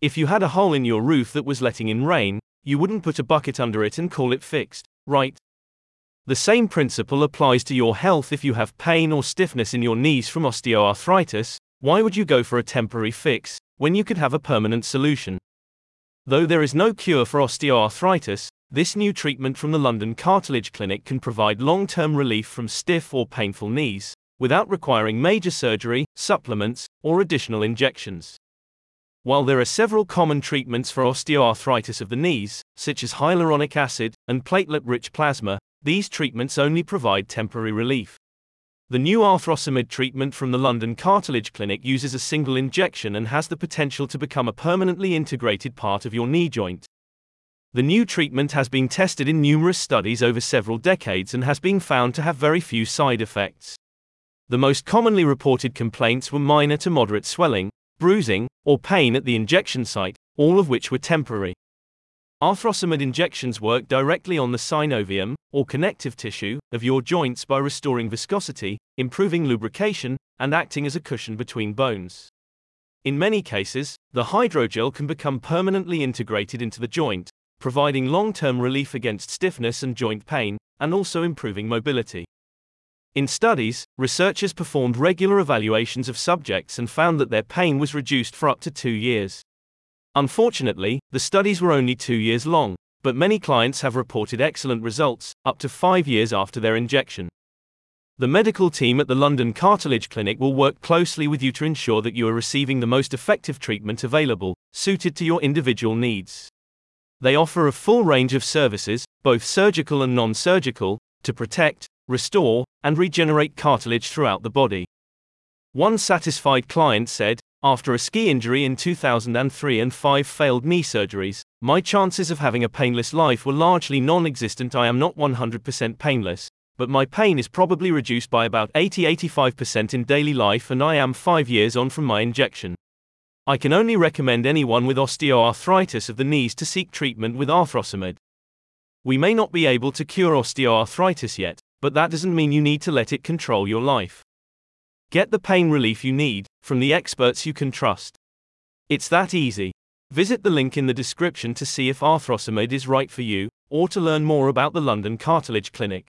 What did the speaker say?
If you had a hole in your roof that was letting in rain, you wouldn't put a bucket under it and call it fixed, right? The same principle applies to your health if you have pain or stiffness in your knees from osteoarthritis. Why would you go for a temporary fix when you could have a permanent solution? Though there is no cure for osteoarthritis, this new treatment from the London Cartilage Clinic can provide long term relief from stiff or painful knees, without requiring major surgery, supplements, or additional injections. While there are several common treatments for osteoarthritis of the knees, such as hyaluronic acid and platelet rich plasma, these treatments only provide temporary relief. The new Arthrosamid treatment from the London Cartilage Clinic uses a single injection and has the potential to become a permanently integrated part of your knee joint. The new treatment has been tested in numerous studies over several decades and has been found to have very few side effects. The most commonly reported complaints were minor to moderate swelling, bruising, or pain at the injection site, all of which were temporary. Arthrosamid injections work directly on the synovium, or connective tissue, of your joints by restoring viscosity, improving lubrication, and acting as a cushion between bones. In many cases, the hydrogel can become permanently integrated into the joint, providing long term relief against stiffness and joint pain, and also improving mobility. In studies, researchers performed regular evaluations of subjects and found that their pain was reduced for up to two years. Unfortunately, the studies were only two years long, but many clients have reported excellent results, up to five years after their injection. The medical team at the London Cartilage Clinic will work closely with you to ensure that you are receiving the most effective treatment available, suited to your individual needs. They offer a full range of services, both surgical and non surgical, to protect, restore, and regenerate cartilage throughout the body. One satisfied client said, after a ski injury in 2003 and five failed knee surgeries, my chances of having a painless life were largely non existent. I am not 100% painless, but my pain is probably reduced by about 80 85% in daily life, and I am five years on from my injection. I can only recommend anyone with osteoarthritis of the knees to seek treatment with arthrosamid. We may not be able to cure osteoarthritis yet, but that doesn't mean you need to let it control your life. Get the pain relief you need from the experts you can trust. It's that easy. Visit the link in the description to see if arthrosamid is right for you, or to learn more about the London Cartilage Clinic.